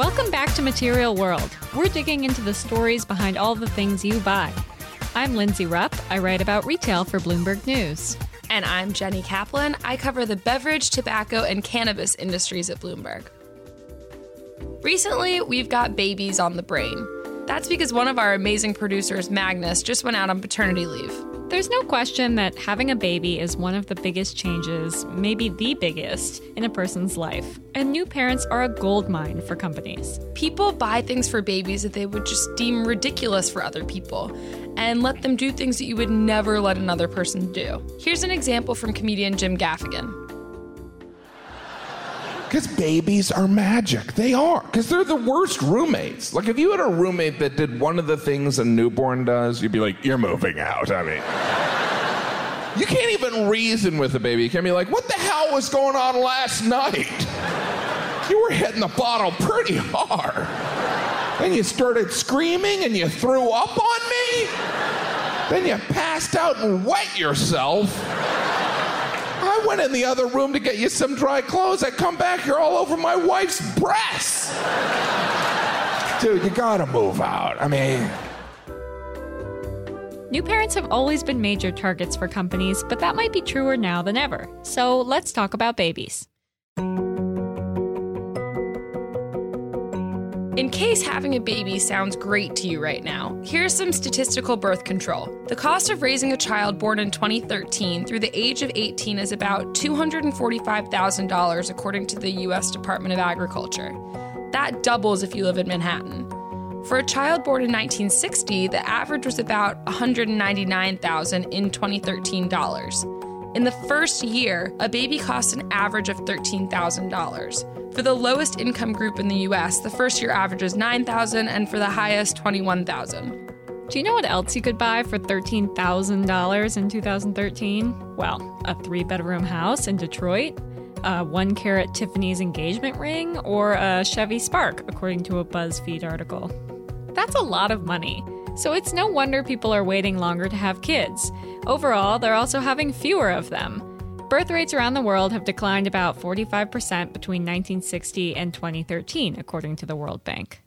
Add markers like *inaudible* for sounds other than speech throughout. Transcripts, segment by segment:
Welcome back to Material World. We're digging into the stories behind all the things you buy. I'm Lindsey Rupp. I write about retail for Bloomberg News. And I'm Jenny Kaplan. I cover the beverage, tobacco, and cannabis industries at Bloomberg. Recently, we've got babies on the brain. That's because one of our amazing producers, Magnus, just went out on paternity leave. There's no question that having a baby is one of the biggest changes, maybe the biggest, in a person's life. And new parents are a gold mine for companies. People buy things for babies that they would just deem ridiculous for other people and let them do things that you would never let another person do. Here's an example from comedian Jim Gaffigan. Because babies are magic. They are. Because they're the worst roommates. Like, if you had a roommate that did one of the things a newborn does, you'd be like, you're moving out. I mean, you can't even reason with a baby. You can't be like, what the hell was going on last night? You were hitting the bottle pretty hard. Then you started screaming and you threw up on me. Then you passed out and wet yourself. I went in the other room to get you some dry clothes. I come back, you're all over my wife's breasts. Dude, you gotta move out. I mean, New parents have always been major targets for companies, but that might be truer now than ever. So let's talk about babies. In case having a baby sounds great to you right now, here's some statistical birth control. The cost of raising a child born in 2013 through the age of 18 is about $245,000, according to the U.S. Department of Agriculture. That doubles if you live in Manhattan. For a child born in 1960, the average was about $199,000 in 2013 dollars. In the first year, a baby costs an average of $13,000. For the lowest income group in the US, the first year average is 9,000 and for the highest 21,000. Do you know what else you could buy for $13,000 in 2013? Well, a three bedroom house in Detroit, a one carat Tiffany's engagement ring, or a Chevy Spark, according to a BuzzFeed article. That's a lot of money. So it's no wonder people are waiting longer to have kids. Overall, they're also having fewer of them. Birth rates around the world have declined about 45% between 1960 and 2013, according to the World Bank.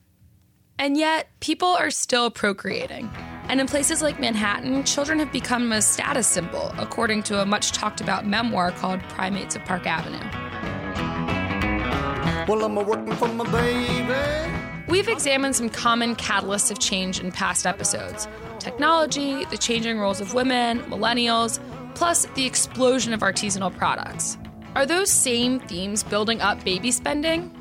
And yet, people are still procreating. And in places like Manhattan, children have become a status symbol, according to a much talked about memoir called Primates of Park Avenue. Well, I'm working for my baby. We've examined some common catalysts of change in past episodes technology, the changing roles of women, millennials, plus the explosion of artisanal products. Are those same themes building up baby spending?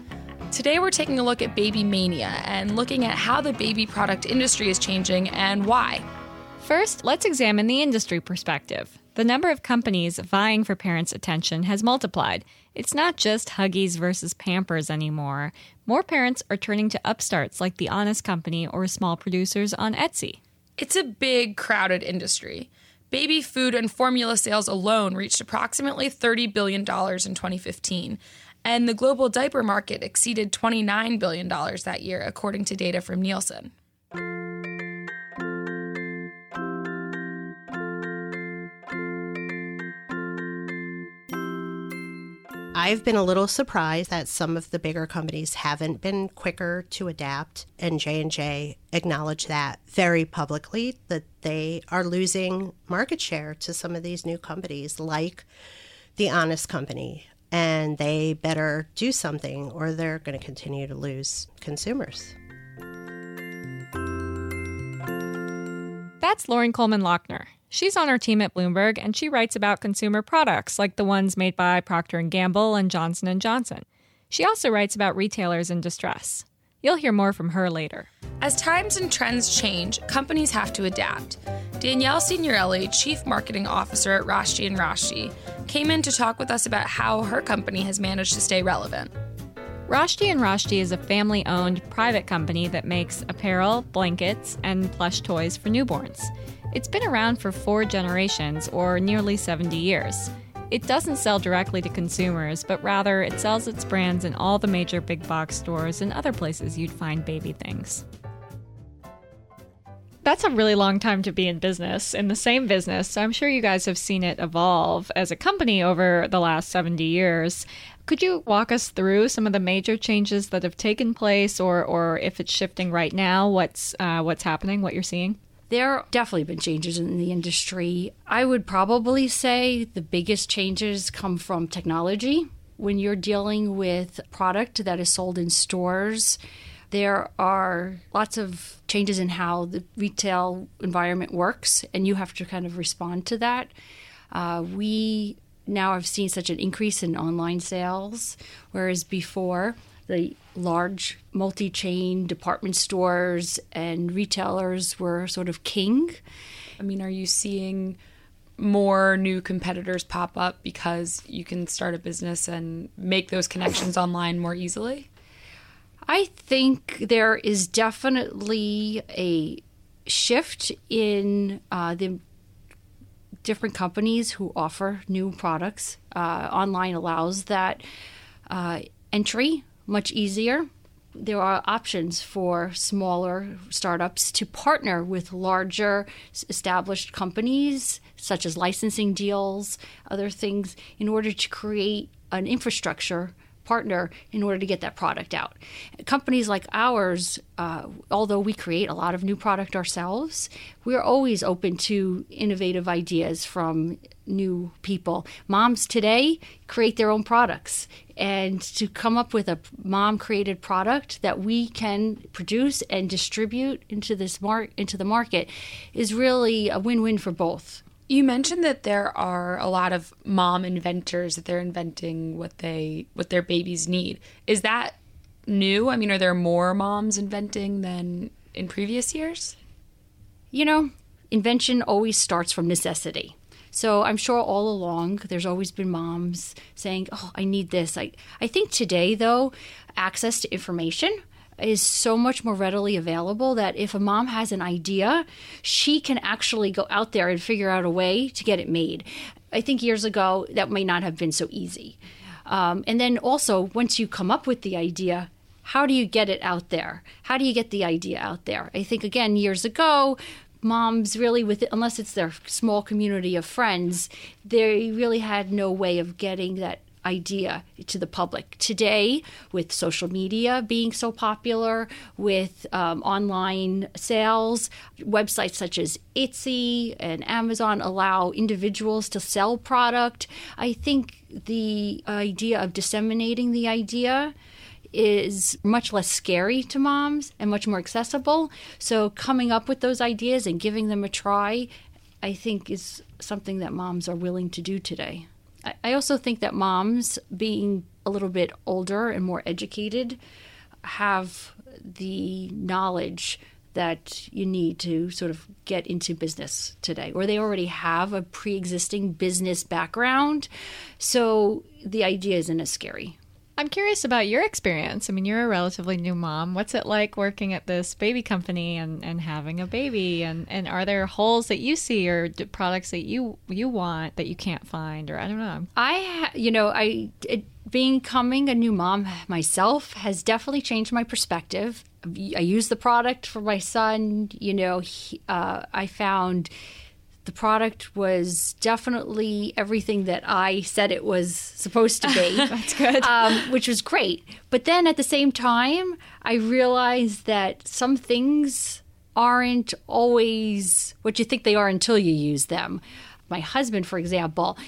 Today, we're taking a look at baby mania and looking at how the baby product industry is changing and why. First, let's examine the industry perspective. The number of companies vying for parents' attention has multiplied. It's not just Huggies versus Pampers anymore. More parents are turning to upstarts like The Honest Company or small producers on Etsy. It's a big, crowded industry. Baby food and formula sales alone reached approximately $30 billion in 2015, and the global diaper market exceeded $29 billion that year, according to data from Nielsen. I've been a little surprised that some of the bigger companies haven't been quicker to adapt and J&J acknowledge that very publicly that they are losing market share to some of these new companies like the Honest Company and they better do something or they're going to continue to lose consumers. That's Lauren Coleman Lochner. She's on our team at Bloomberg and she writes about consumer products like the ones made by Procter & Gamble and Johnson & Johnson. She also writes about retailers in distress. You'll hear more from her later. As times and trends change, companies have to adapt. Danielle Signorelli, Chief Marketing Officer at Rashti & Rashti, came in to talk with us about how her company has managed to stay relevant. Rashti & Rashti is a family-owned private company that makes apparel, blankets, and plush toys for newborns. It's been around for four generations, or nearly 70 years. It doesn't sell directly to consumers, but rather it sells its brands in all the major big box stores and other places you'd find baby things. That's a really long time to be in business, in the same business. So I'm sure you guys have seen it evolve as a company over the last 70 years. Could you walk us through some of the major changes that have taken place, or, or if it's shifting right now, what's uh, what's happening, what you're seeing? There have definitely been changes in the industry. I would probably say the biggest changes come from technology. When you're dealing with product that is sold in stores, there are lots of changes in how the retail environment works, and you have to kind of respond to that. Uh, we now have seen such an increase in online sales, whereas before the large multi chain department stores and retailers were sort of king. I mean, are you seeing more new competitors pop up because you can start a business and make those connections online more easily? I think there is definitely a shift in uh, the different companies who offer new products. Uh, online allows that uh, entry much easier. There are options for smaller startups to partner with larger established companies, such as licensing deals, other things, in order to create an infrastructure partner in order to get that product out. Companies like ours, uh, although we create a lot of new product ourselves, we're always open to innovative ideas from new people. Moms today create their own products. And to come up with a mom created product that we can produce and distribute into this mar- into the market is really a win-win for both. You mentioned that there are a lot of mom inventors that they're inventing what they what their babies need. Is that new? I mean, are there more moms inventing than in previous years? You know, invention always starts from necessity. So I'm sure all along there's always been moms saying, "Oh, I need this." I I think today though, access to information is so much more readily available that if a mom has an idea, she can actually go out there and figure out a way to get it made. I think years ago that may not have been so easy. Um, and then also, once you come up with the idea, how do you get it out there? How do you get the idea out there? I think, again, years ago, moms really with it, unless it's their small community of friends they really had no way of getting that idea to the public. Today, with social media being so popular, with um, online sales, websites such as Etsy and Amazon allow individuals to sell product. I think the idea of disseminating the idea is much less scary to moms and much more accessible. So, coming up with those ideas and giving them a try, I think, is something that moms are willing to do today. I also think that moms, being a little bit older and more educated, have the knowledge that you need to sort of get into business today, or they already have a pre existing business background. So the idea isn't as scary. I'm curious about your experience. I mean, you're a relatively new mom. What's it like working at this baby company and, and having a baby? And, and are there holes that you see or products that you you want that you can't find? Or I don't know. I, you know, I it, becoming a new mom myself has definitely changed my perspective. I use the product for my son. You know, he, uh, I found the product was definitely everything that I said it was supposed to be. *laughs* That's good. Um, which was great. But then at the same time, I realized that some things aren't always what you think they are until you use them. My husband, for example,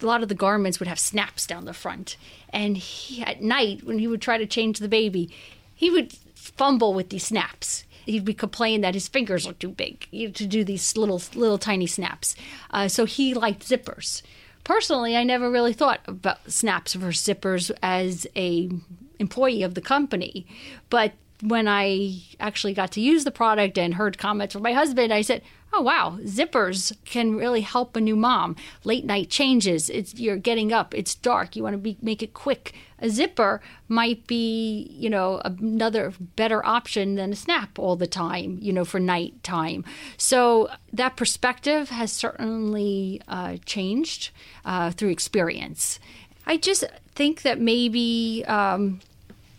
a lot of the garments would have snaps down the front. And he, at night, when he would try to change the baby, he would fumble with these snaps he'd be complaining that his fingers are too big to do these little little tiny snaps. Uh, so he liked zippers. Personally, I never really thought about snaps versus zippers as a employee of the company, but when I actually got to use the product and heard comments from my husband, I said, "Oh wow, zippers can really help a new mom. Late night changes. It's you're getting up. It's dark. You want to be make it quick. A zipper might be, you know, another better option than a snap all the time, you know, for night time. So that perspective has certainly uh, changed uh, through experience. I just think that maybe um,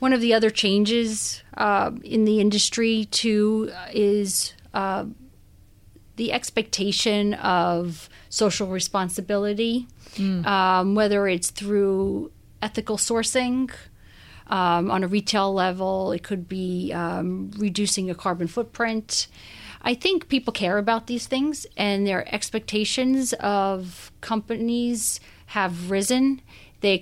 one of the other changes uh, in the industry too is uh, the expectation of social responsibility, um, whether it's through ethical sourcing. Um, on a retail level, it could be um, reducing a carbon footprint. I think people care about these things, and their expectations of companies have risen. They,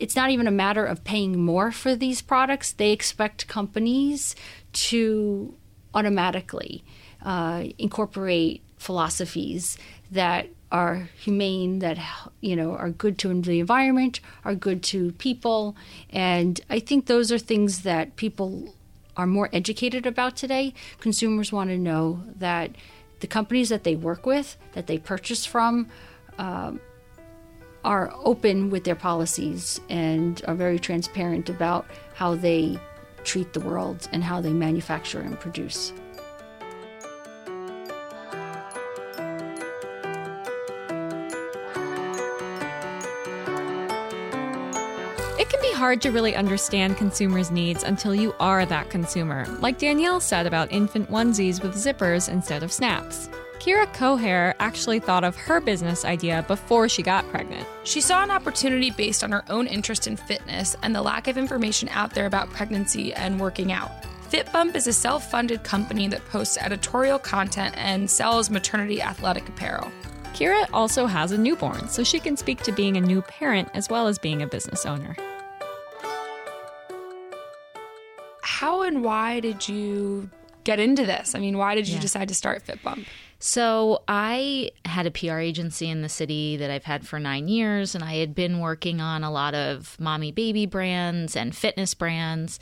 it's not even a matter of paying more for these products. They expect companies to automatically uh, incorporate philosophies that are humane, that you know are good to the environment, are good to people, and I think those are things that people are more educated about today. Consumers want to know that the companies that they work with, that they purchase from, um, are open with their policies and are very transparent about how they treat the world and how they manufacture and produce. It can be hard to really understand consumers' needs until you are that consumer, like Danielle said about infant onesies with zippers instead of snaps. Kira Cohair actually thought of her business idea before she got pregnant. She saw an opportunity based on her own interest in fitness and the lack of information out there about pregnancy and working out. FitBump is a self funded company that posts editorial content and sells maternity athletic apparel. Kira also has a newborn, so she can speak to being a new parent as well as being a business owner. How and why did you get into this? I mean, why did you decide to start FitBump? So I had a PR agency in the city that I've had for nine years, and I had been working on a lot of mommy baby brands and fitness brands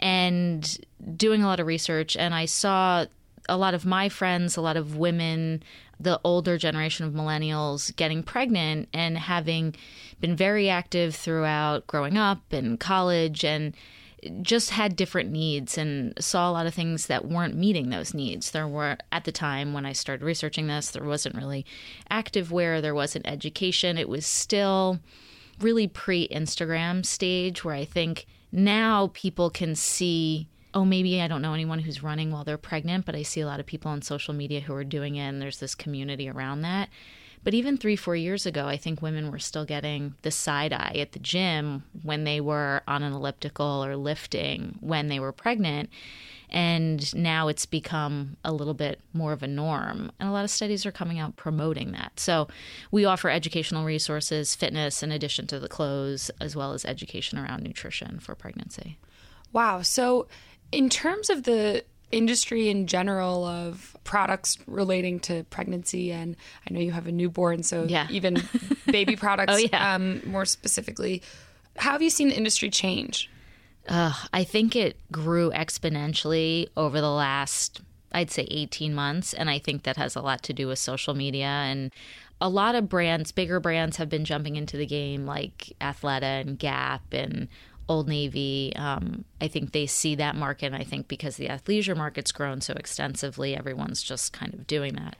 and doing a lot of research. And I saw a lot of my friends, a lot of women, the older generation of millennials getting pregnant and having been very active throughout growing up and college and just had different needs and saw a lot of things that weren't meeting those needs. There were, at the time when I started researching this, there wasn't really active wear, there wasn't education. It was still really pre Instagram stage where I think now people can see. Oh, maybe I don't know anyone who's running while they're pregnant, but I see a lot of people on social media who are doing it, and there's this community around that. But even three, four years ago, I think women were still getting the side eye at the gym when they were on an elliptical or lifting when they were pregnant. And now it's become a little bit more of a norm. And a lot of studies are coming out promoting that. So we offer educational resources, fitness, in addition to the clothes, as well as education around nutrition for pregnancy. Wow. So, in terms of the industry in general of products relating to pregnancy and I know you have a newborn so Yeah. *laughs* even baby products Oh, yeah. um, more specifically how have you seen the industry change Uh, I think it grew exponentially over the last, I'd say, 18 months. And I think that has a lot to do with social media. And a lot of brands, bigger brands, have been jumping into the game, like Athleta and Gap and Old Navy. Um, I think they see that market. I think because the athleisure market's grown so extensively, everyone's just kind of doing that.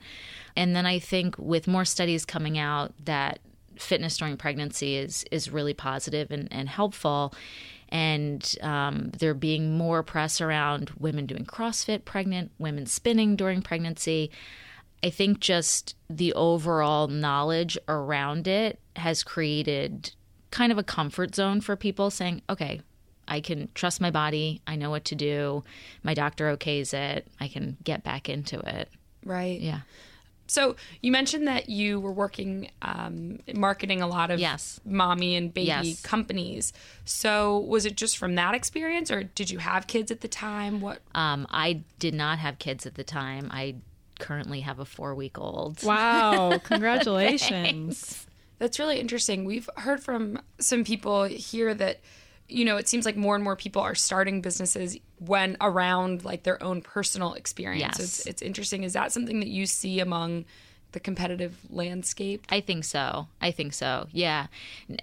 And then I think with more studies coming out that fitness during pregnancy is is really positive and, and helpful and um, there being more press around women doing CrossFit pregnant, women spinning during pregnancy. I think just the overall knowledge around it has created kind of a comfort zone for people saying, okay, I can trust my body. I know what to do. My doctor okays it. I can get back into it. right Yeah. so you mentioned that you were working um, marketing a lot of Yes. mommy and baby Yes. companies so was it just from that experience or did you have kids at the time what Um, I did not have kids at the time. I currently have a four week old. Wow, *laughs* congratulations. That's really interesting. We've heard from some people here that you know, it seems like more and more people are starting businesses when around like their own personal experience. Yes. It's it's interesting. Is that something that you see among the competitive landscape? I think so. I think so. Yeah.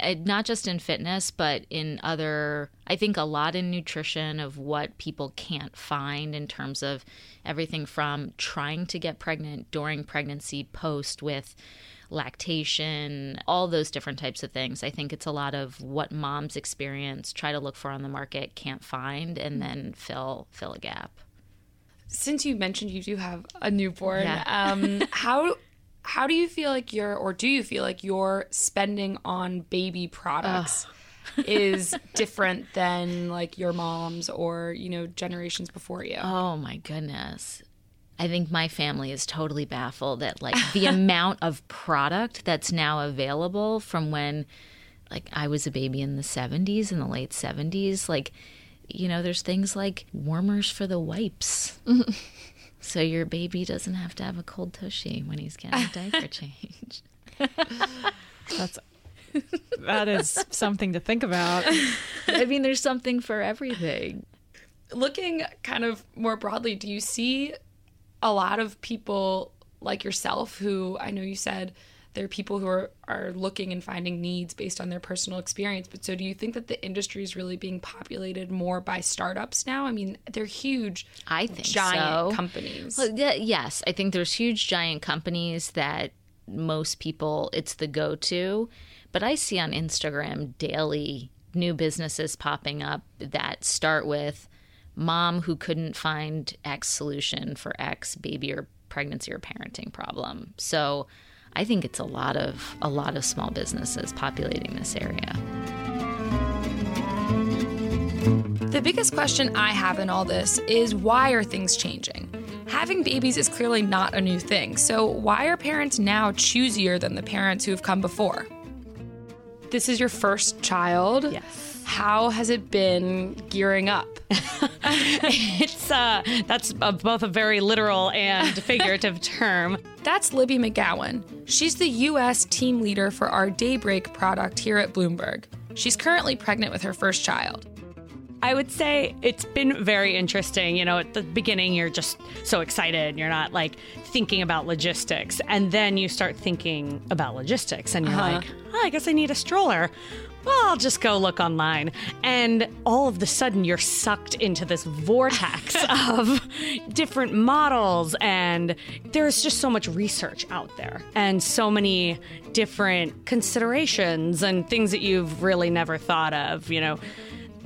Uh, Not just in fitness, but in other, I think a lot in nutrition of what people can't find in terms of everything from trying to get pregnant during pregnancy, post with lactation, all those different types of things. I think it's a lot of what moms experience, try to look for on the market, can't find, and then fill fill a gap. Since you mentioned you do have a newborn, Yeah. *laughs* um, how how do you feel like your or do you feel like your spending on baby products is *laughs* different than like your mom's or you know generations before you? Oh my goodness. I think my family is totally baffled at like the *laughs* amount of product that's now available from when like I was a baby in the 70s in the late 70s like you know there's things like warmers for the wipes. *laughs* so your baby doesn't have to have a cold tushy when he's getting a diaper *laughs* change. That's that is something to think about. I mean there's something for everything. looking kind of more broadly, do you see a lot of people like yourself who I know you said there are people who are, are looking and finding needs based on their personal experience. But so do you think that the industry is really being populated more by startups now? I mean, they're huge, I think giant so. companies. Well, yes, I think there's huge giant companies that most people it's the go-to, but I see on Instagram daily new businesses popping up that start with mom who couldn't find X solution for X baby or pregnancy or parenting problem. So I think it's a lot of a lot of small businesses populating this area. The biggest question I have in all this is why are things changing? Having babies is clearly not a new thing, so why are parents now choosier than the parents who have come before? This is your first child. Yes. How has it been gearing up? *laughs* It's uh, that's uh, both a very literal and *laughs* figurative term. That's Libby McGowan. She's the U.S. team leader for our Daybreak product here at Bloomberg. She's currently pregnant with her first child. I would say it's been very interesting. You know, at the beginning, you're just so excited. And you're not like thinking about logistics. And then you start thinking about logistics and you're like, oh, I guess I need a stroller. Well, I'll just go look online. And all of the sudden, you're sucked into this vortex *laughs* of different models. And there's just so much research out there and so many different considerations and things that you've really never thought of. You know,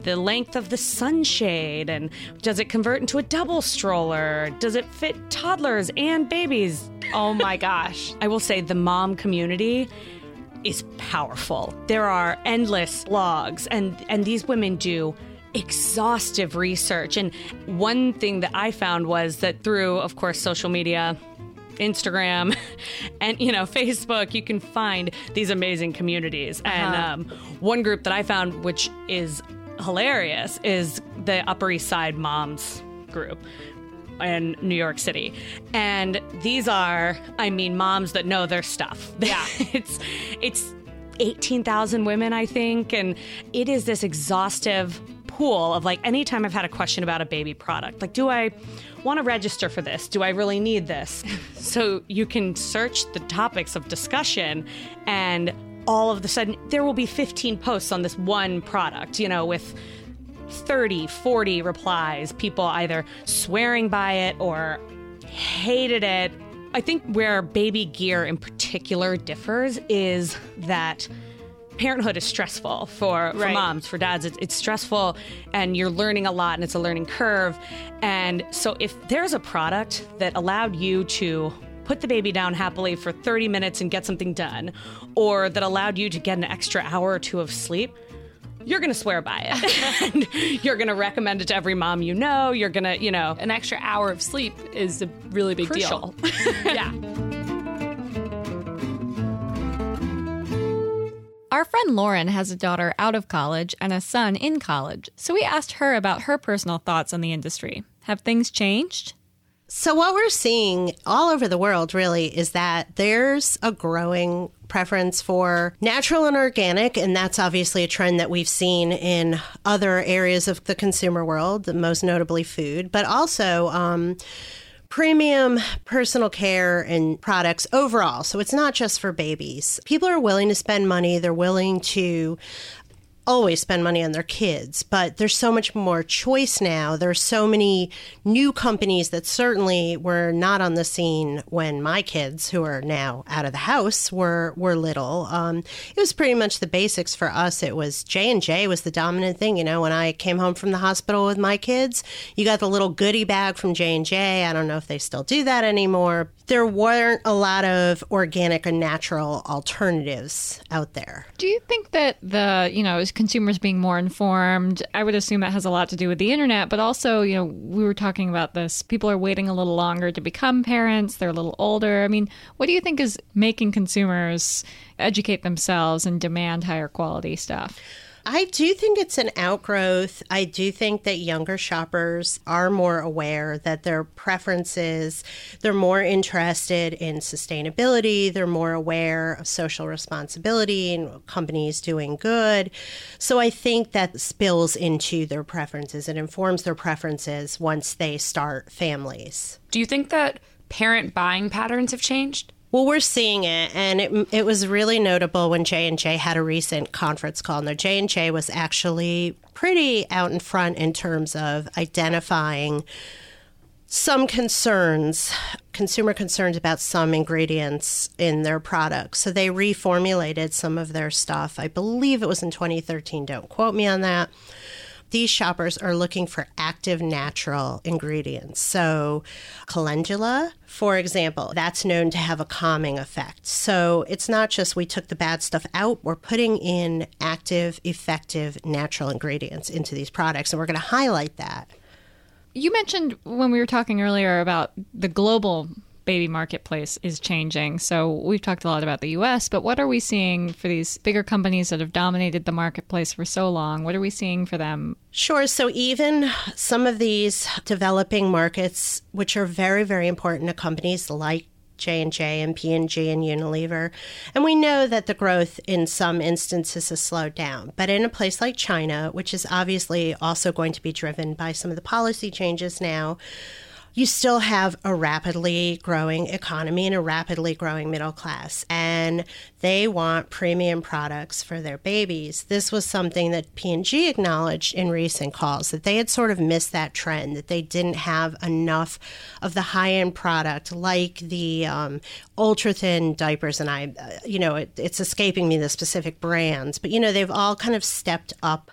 the length of the sunshade and does it convert into a double stroller does it fit toddlers and babies Oh my gosh. i will say the mom community is powerful. There are endless blogs and and these women do exhaustive research. And one thing that i found was that through of course social media Instagram *laughs* and you know Facebook, you can find these amazing communities. And um, one group that I found, which is hilarious, is the Upper East Side Moms group in New York City. And these are, I mean, moms that know their stuff. *laughs* Yeah, it's it's. 18,000 women, I think. And it is this exhaustive pool of like anytime I've had a question about a baby product, like, do I want to register for this? Do I really need this? *laughs* so you can search the topics of discussion and all of the sudden there will be 15 posts on this one product, you know, with 30, 40 replies, people either swearing by it or hated it. I think where baby gear in particular differs is that parenthood is stressful for, for Right. moms, for dads. It's, it's stressful and you're learning a lot and it's a learning curve. And so if there's a product that allowed you to put the baby down happily for 30 minutes and get something done, or that allowed you to get an extra hour or two of sleep, you're going to swear by it. *laughs* you're going to recommend it to every mom you know. You're going to, you know, An extra hour of sleep is a really big crucial. deal. *laughs* *laughs* yeah. Our friend Lauren has a daughter out of college and a son in college, so we asked her about her personal thoughts on the industry. Have things changed? So, what we're seeing all over the world really is that there's a growing preference for natural and organic, and that's obviously a trend that we've seen in other areas of the consumer world, most notably food, but also um, premium personal care and products overall. So, it's not just for babies. People are willing to spend money, they're willing to always spend money on their kids, but there's so much more choice now. There's so many new companies that certainly were not on the scene when my kids, who are now out of the house, were were little. Um, it was pretty much the basics for us. It was J and J was the dominant thing. You know, when I came home from the hospital with my kids, you got the little goodie bag from J and J. I don't know if they still do that anymore. There weren't a lot of organic and natural alternatives out there. Do you think that the, you know, as consumers being more informed, I would assume that has a lot to do with the internet, but also, you know, we were talking about this. People are waiting a little longer to become parents, they're a little older. I mean, what do you think is making consumers educate themselves and demand higher quality stuff? I do think it's an outgrowth. I do think that younger shoppers are more aware that their preferences, they're more interested in sustainability, they're more aware of social responsibility and companies doing good. So I think that spills into their preferences. It informs their preferences once they start families. Do you think that parent buying patterns have changed? Well, we're seeing it, and it, it was really notable when J and J had a recent conference call. Now, J and J was actually pretty out in front in terms of identifying some concerns, consumer concerns about some ingredients in their products. So they reformulated some of their stuff. I believe it was in 2013. Don't quote me on that these shoppers are looking for active natural ingredients. So, calendula, for example, that's known to have a calming effect. So, it's not just we took the bad stuff out, we're putting in active, effective, natural ingredients into these products, and we're going to highlight that. You mentioned when we were talking earlier about the global baby marketplace is changing. So we've talked a lot about the US, but what are we seeing for these bigger companies that have dominated the marketplace for so long? What are we seeing for them? Sure. So even some of these developing markets, which are very, very important to companies like J&J and P&G and Unilever. And we know that the growth in some instances has slowed down. But in a place like China, which is obviously also going to be driven by some of the policy changes now, you still have a rapidly growing economy and a rapidly growing middle class. And they want premium products for their babies. This was something that P&G acknowledged in recent calls that they had sort of missed that trend, that they didn't have enough of the high-end product like the um, ultra thin diapers. And I, uh, you know, it, it's escaping me the specific brands, but you know, they've all kind of stepped up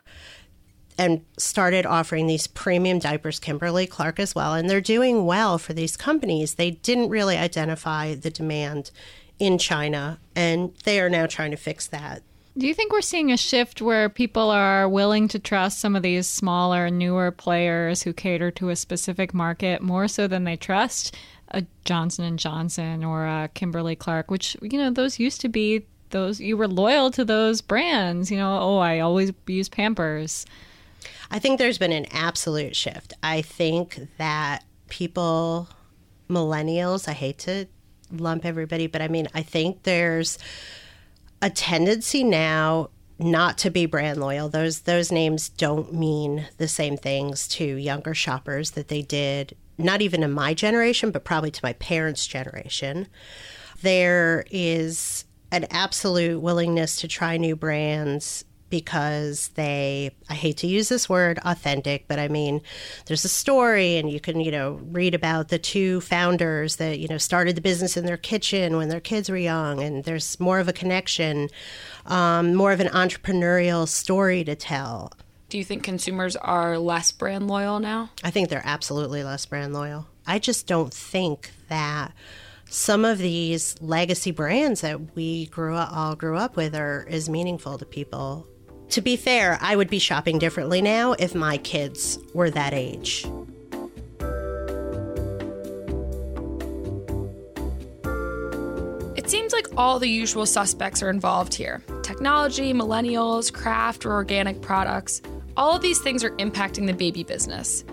and started offering these premium diapers, Kimberly Clark as well. And they're doing well for these companies. They didn't really identify the demand in China, and they are now trying to fix that. Do you think we're seeing a shift where people are willing to trust some of these smaller, newer players who cater to a specific market more so than they trust a Johnson and Johnson or a Kimberly Clark, which you know those used to be those you were loyal to those brands. You know, oh, I always use Pampers. I think there's been an absolute shift. I think that people, millennials, I hate to lump everybody, but I mean, I think there's a tendency now not to be brand loyal. Those those names don't mean the same things to younger shoppers that they did not even in my generation, but probably to my parents' generation. There is an absolute willingness to try new brands because they I hate to use this word authentic, but I mean there's a story and you can, you know, read about the two founders that, you know, started the business in their kitchen when their kids were young and there's more of a connection, um, more of an entrepreneurial story to tell. Do you think consumers are less brand loyal now? I think they're absolutely less brand loyal. I just don't think that some of these legacy brands that we grew up, all grew up with are as meaningful to people to be fair, I would be shopping differently now if my kids were that age. It seems like all the usual suspects are involved here technology, millennials, craft, or organic products. All of these things are impacting the baby business.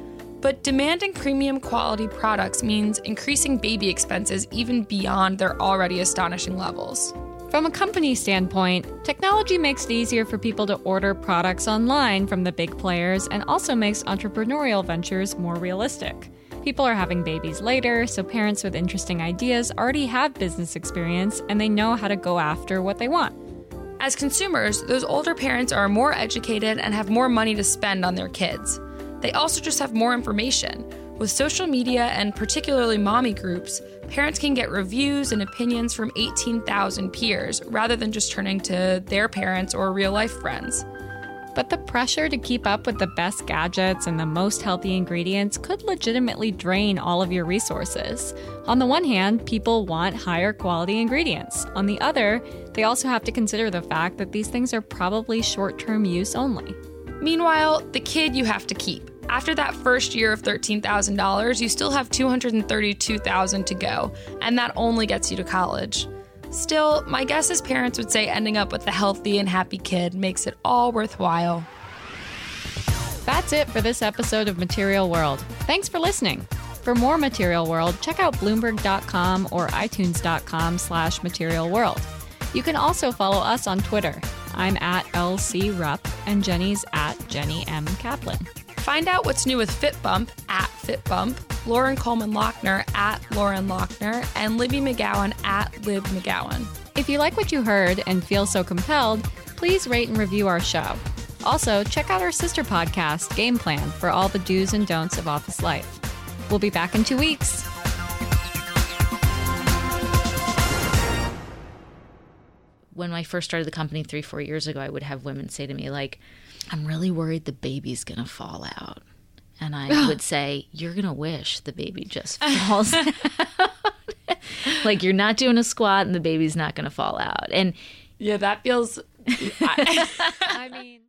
But demanding premium quality products means increasing baby expenses even beyond their already astonishing levels. From a company standpoint, technology makes it easier for people to order products online from the big players and also makes entrepreneurial ventures more realistic. People are having babies later, so parents with interesting ideas already have business experience and they know how to go after what they want. As consumers, those older parents are more educated and have more money to spend on their kids. They also just have more information. With social media and particularly mommy groups, parents can get reviews and opinions from 18,000 peers rather than just turning to their parents or real life friends. But the pressure to keep up with the best gadgets and the most healthy ingredients could legitimately drain all of your resources. On the one hand, people want higher quality ingredients. On the other, they also have to consider the fact that these things are probably short term use only. Meanwhile, the kid you have to keep. After that first year of $13,000, you still have 232,000 to go, and that only gets you to college. Still, my guess is parents would say ending up with a healthy and happy kid makes it all worthwhile. That's it for this episode of Material World. Thanks for listening. For more Material World, check out bloomberg.com or itunes.com slash material world. You can also follow us on Twitter. I'm at LC Rupp and Jenny's at Jenny M. Kaplan. Find out what's new with FitBump at FitBump, Lauren Coleman Lochner at Lauren Lochner, and Libby McGowan at Lib McGowan. If you like what you heard and feel so compelled, please rate and review our show. Also, check out our sister podcast, Game Plan, for all the do's and don'ts of office life. We'll be back in two weeks. When I first started the company three, four years ago, I would have women say to me, like, I'm really worried the baby's going to fall out. And I would say, You're going to wish the baby just *laughs* falls out. like, you're not doing a squat and the baby's not going to fall out. And Yeah, that feels. I *laughs* *laughs* mean,